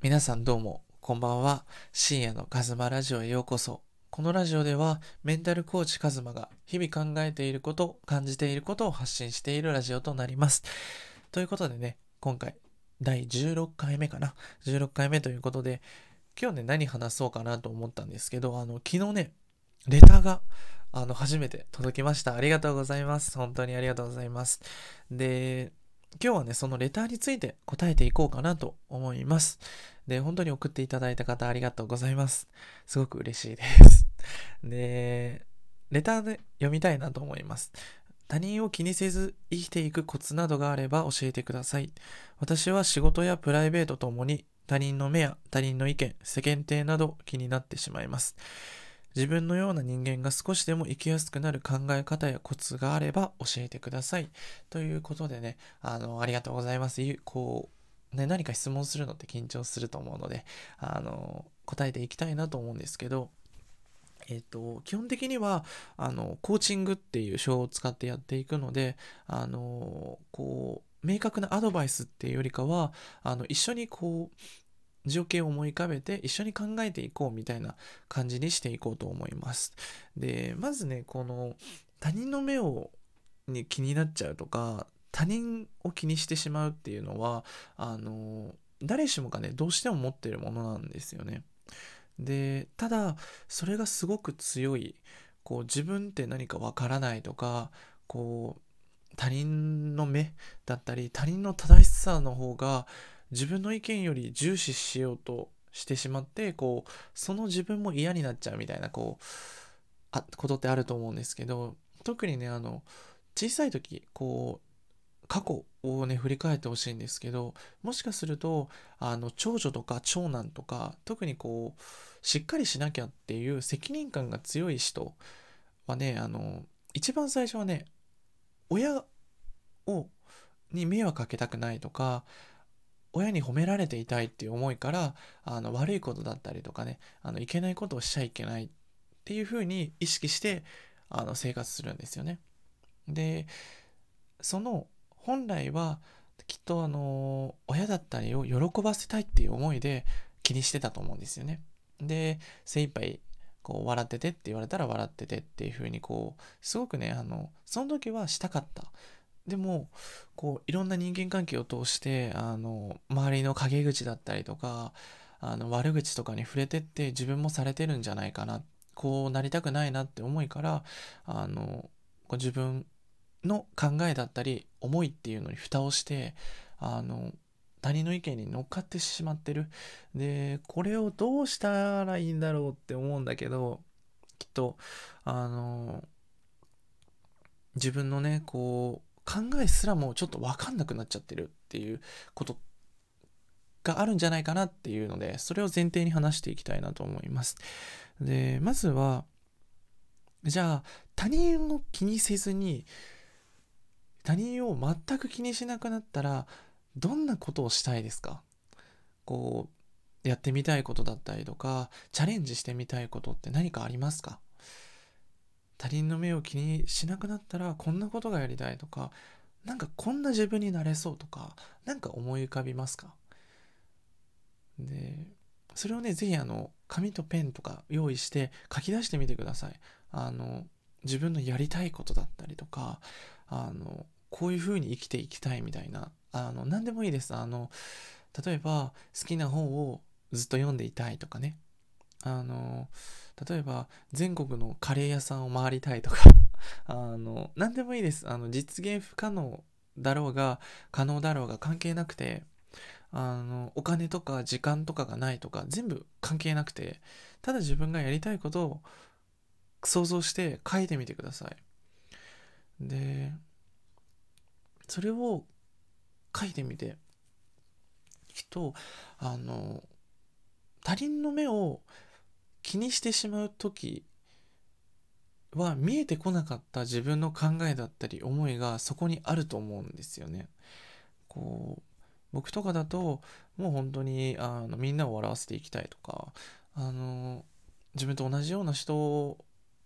皆さんどうも、こんばんは。深夜のカズマラジオへようこそ。このラジオでは、メンタルコーチカズマが日々考えていること、感じていることを発信しているラジオとなります。ということでね、今回、第16回目かな。16回目ということで、今日ね、何話そうかなと思ったんですけど、あの、昨日ね、レターが、あの、初めて届きました。ありがとうございます。本当にありがとうございます。で、今日はね、そのレターについて答えていこうかなと思います。で、本当に送っていただいた方ありがとうございます。すごく嬉しいです。で、レターで読みたいなと思います。他人を気にせず生きていくコツなどがあれば教えてください。私は仕事やプライベートともに他人の目や他人の意見、世間体など気になってしまいます。自分のような人間が少しでも生きやすくなる考え方やコツがあれば教えてください。ということでね、あの、ありがとうございます。こう、ね、何か質問するのって緊張すると思うので、あの、答えていきたいなと思うんですけど、えっと、基本的には、あの、コーチングっていう手法を使ってやっていくので、あの、こう、明確なアドバイスっていうよりかは、あの、一緒にこう、情景を思い浮かべて一緒に考えていこうみたいな感じにしていこうと思います。で、まずね、この他人の目をに気になっちゃうとか、他人を気にしてしまうっていうのは、あの、誰しもがね、どうしても持ってるものなんですよね。で、ただ、それがすごく強い、こう、自分って何かわからないとか、こう、他人の目だったり、他人の正しさの方が、自分の意見より重視しようとしてしまってこうその自分も嫌になっちゃうみたいなこうあことってあると思うんですけど特にねあの小さい時こう過去をね振り返ってほしいんですけどもしかするとあの長女とか長男とか特にこうしっかりしなきゃっていう責任感が強い人はねあの一番最初はね親をに迷惑かけたくないとか親に褒められていたいっていう思いからあの悪いことだったりとかねあのいけないことをしちゃいけないっていうふうに意識してあの生活するんですよね。でその本来はきっとあの親だったりを喜ばせたいっていう思いで気にしてたと思うんですよね。で精一杯こう笑っててって言われたら笑っててっていうふうにこうすごくねあのその時はしたかった。でもこういろんな人間関係を通してあの周りの陰口だったりとかあの悪口とかに触れてって自分もされてるんじゃないかなこうなりたくないなって思いからあのこう自分の考えだったり思いっていうのに蓋をしてあの他人の意見に乗っかってしまってる。でこれをどうしたらいいんだろうって思うんだけどきっとあの自分のねこう考えすらもちょっと分かんなくなっちゃってるっていうことがあるんじゃないかなっていうのでそれを前提に話していきたいなと思います。でまずはじゃあ他人を気にせずに他人を全く気にしなくなったらどんなことをしたいですか？こうやってみたいことだったりとかチャレンジしてみたいことって何かありますか？他人の目を気にしなくなったらこんなことがやりたいとかなんかこんな自分になれそうとかなんか思い浮かびますか？でそれをねぜひあの紙とペンとか用意して書き出してみてください。あの自分のやりたいことだったりとかあのこういう風に生きていきたいみたいなあの何でもいいです。あの例えば好きな本をずっと読んでいたいとかね。あの例えば全国のカレー屋さんを回りたいとか あの何でもいいです。あの実現不可能だろうが可能だろうが関係なくてあのお金とか時間とかがないとか全部関係なくてただ自分がやりたいことを想像して書いてみてください。でそれを書いてみてきっとあの他人の目を気にしてしまう時は見えてこなかった自分の考えだったり思いがそこにあると思うんですよね。こう僕とかだともう本当にあのみんなを笑わせていきたいとかあの自分と同じような人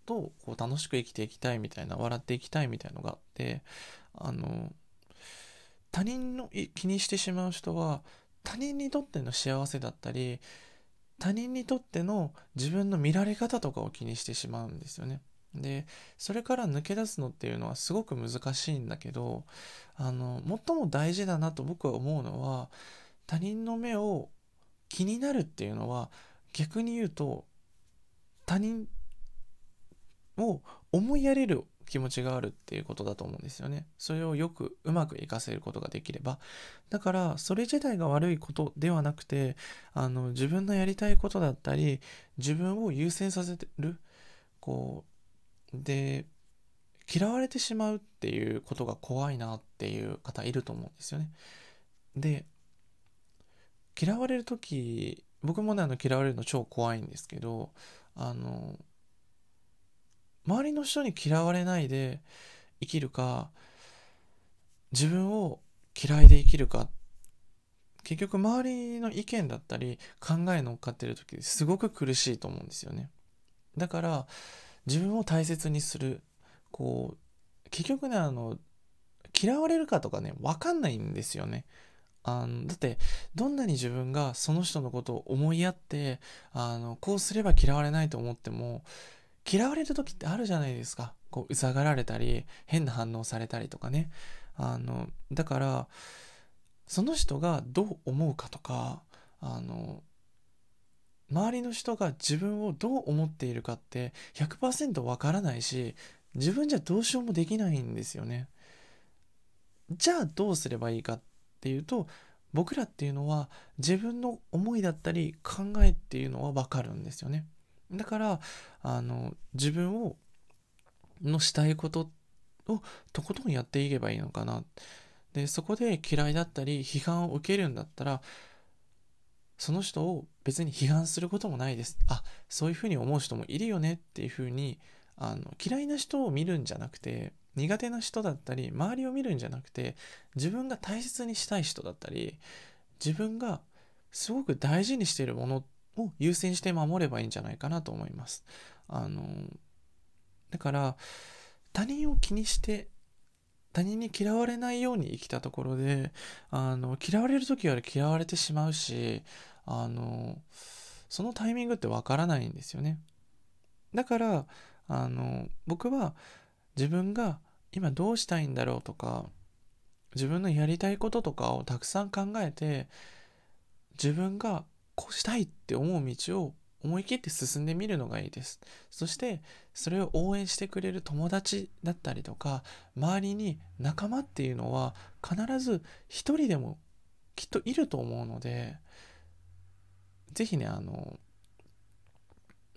とこう楽しく生きていきたいみたいな笑っていきたいみたいのがあってあの他人の気にしてしまう人は他人にとっての幸せだったり他人にとっての自分の見られ方とかを気にしてしまうんですよね。でそれから抜け出すのっていうのはすごく難しいんだけどあの最も大事だなと僕は思うのは他人の目を気になるっていうのは逆に言うと他人を思いやれる気持ちがあるっていうことだと思うんですよね。それをよくうまく活かせることができれば。だからそれ自体が悪いことではなくてあの自分のやりたいことだったり自分を優先させてるこうで嫌われてしまうっていうことが怖いなっていう方いると思うんですよね。で嫌われる時僕もねあの嫌われるの超怖いんですけどあの周りの人に嫌われないで生きるか自分を嫌いで生きるか。結局周りの意見だったり考え乗っかってる時すごく苦しいと思うんですよね。だから自分を大切にする。こう結局ねあの嫌われるかとかね分かんないんですよね。あのだってどんなに自分がその人のことを思いやってあのこうすれば嫌われないと思っても嫌われる時ってあるじゃないですか。こう、うざがられたり、変な反応されたりとかね。あの、だから、その人がどう思うかとか、あの、周りの人が自分をどう思っているかって100%わからないし、自分じゃどうしようもできないんですよね。じゃあどうすればいいかっていうと、僕らっていうのは自分の思いだったり考えっていうのはわかるんですよね。だからあの自分をのしたいことをとことんやっていけばいいのかな。でそこで嫌いだったり批判を受けるんだったらその人を別に批判することもないです。あそういうふうに思う人もいるよね。っていうふうにあの嫌いな人を見るんじゃなくて苦手な人だったり周りを見るんじゃなくて自分が大切にしたい人だったり自分がすごく大事にしているものを優先して守ればいいんじゃないかなと思います。あのだから他人を気にして他人に嫌われないように生きたところであの嫌われる時は嫌われてしまうしあのそのタイミングってわからないんですよね。だからあの僕は自分が今どうしたいんだろうとか自分のやりたいこととかをたくさん考えて自分がこうしたいって思う道を思い切って進んでみるのがいいです。そしてそれを応援してくれる友達だったりとか周りに仲間っていうのは必ず一人でもきっといると思うので是非ねあの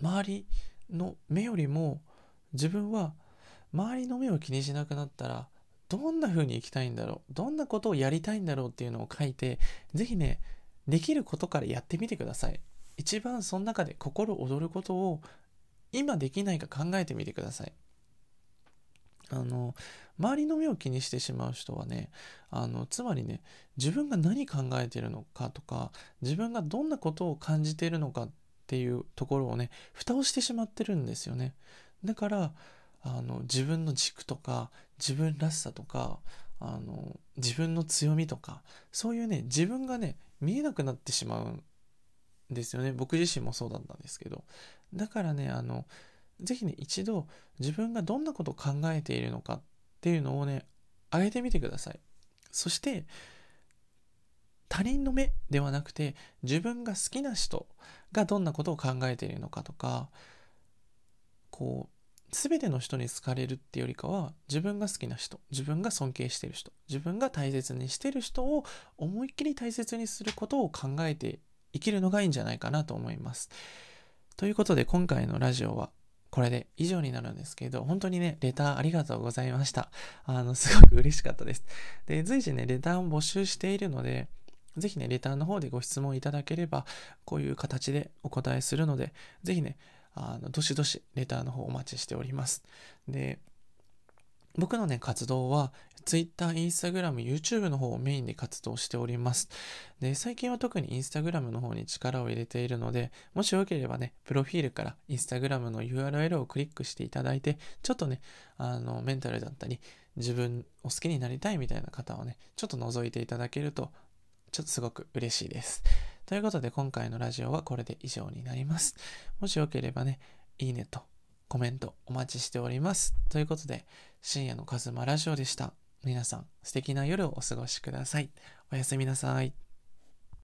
周りの目よりも自分は周りの目を気にしなくなったらどんな風に生きたいんだろうどんなことをやりたいんだろうっていうのを書いて是非ねできることからやってみてください。一番その中で心躍ることを今できないか考えてみてください。あの周りの目を気にしてしまう人はねあのつまりね自分が何考えてるのかとか自分がどんなことを感じているのかっていうところをね蓋をしてしまってるんですよねだからあの自分の軸とか自分らしさとかあの自分の強みとかそういうね自分がね見えなくなってしまうんですよね。僕自身もそうだったんですけど。だからねあの是非ね一度自分がどんなことを考えているのかっていうのをね上げてみてください。そして他人の目ではなくて自分が好きな人がどんなことを考えているのかとかこう全ての人に好かれるっていうよりかは自分が好きな人自分が尊敬してる人自分が大切にしてる人を思いっきり大切にすることを考えて生きるのがいいんじゃないかなと思いますということで今回のラジオはこれで以上になるんですけど、本当にね、レターありがとうございました。あの、すごく嬉しかったです。で、随時ね、レターを募集しているので、ぜひね、レターの方でご質問いただければ、こういう形でお答えするので、ぜひね、あの、どしどしレターの方お待ちしております。で、僕のね、活動は、Twitter、Instagram、YouTube の方をメインで活動しております。で、最近は特に Instagram の方に力を入れているので、もしよければね、プロフィールから Instagram の URL をクリックしていただいて、ちょっとね、あの、メンタルだったり、自分を好きになりたいみたいな方はね、ちょっと覗いていただけるとちょっとすごく嬉しいです。ということで今回のラジオはこれで以上になります。もしよければね、いいねとコメントお待ちしております。ということで、深夜のカズマラジオでした。皆さん素敵な夜をお過ごしください。おやすみなさい。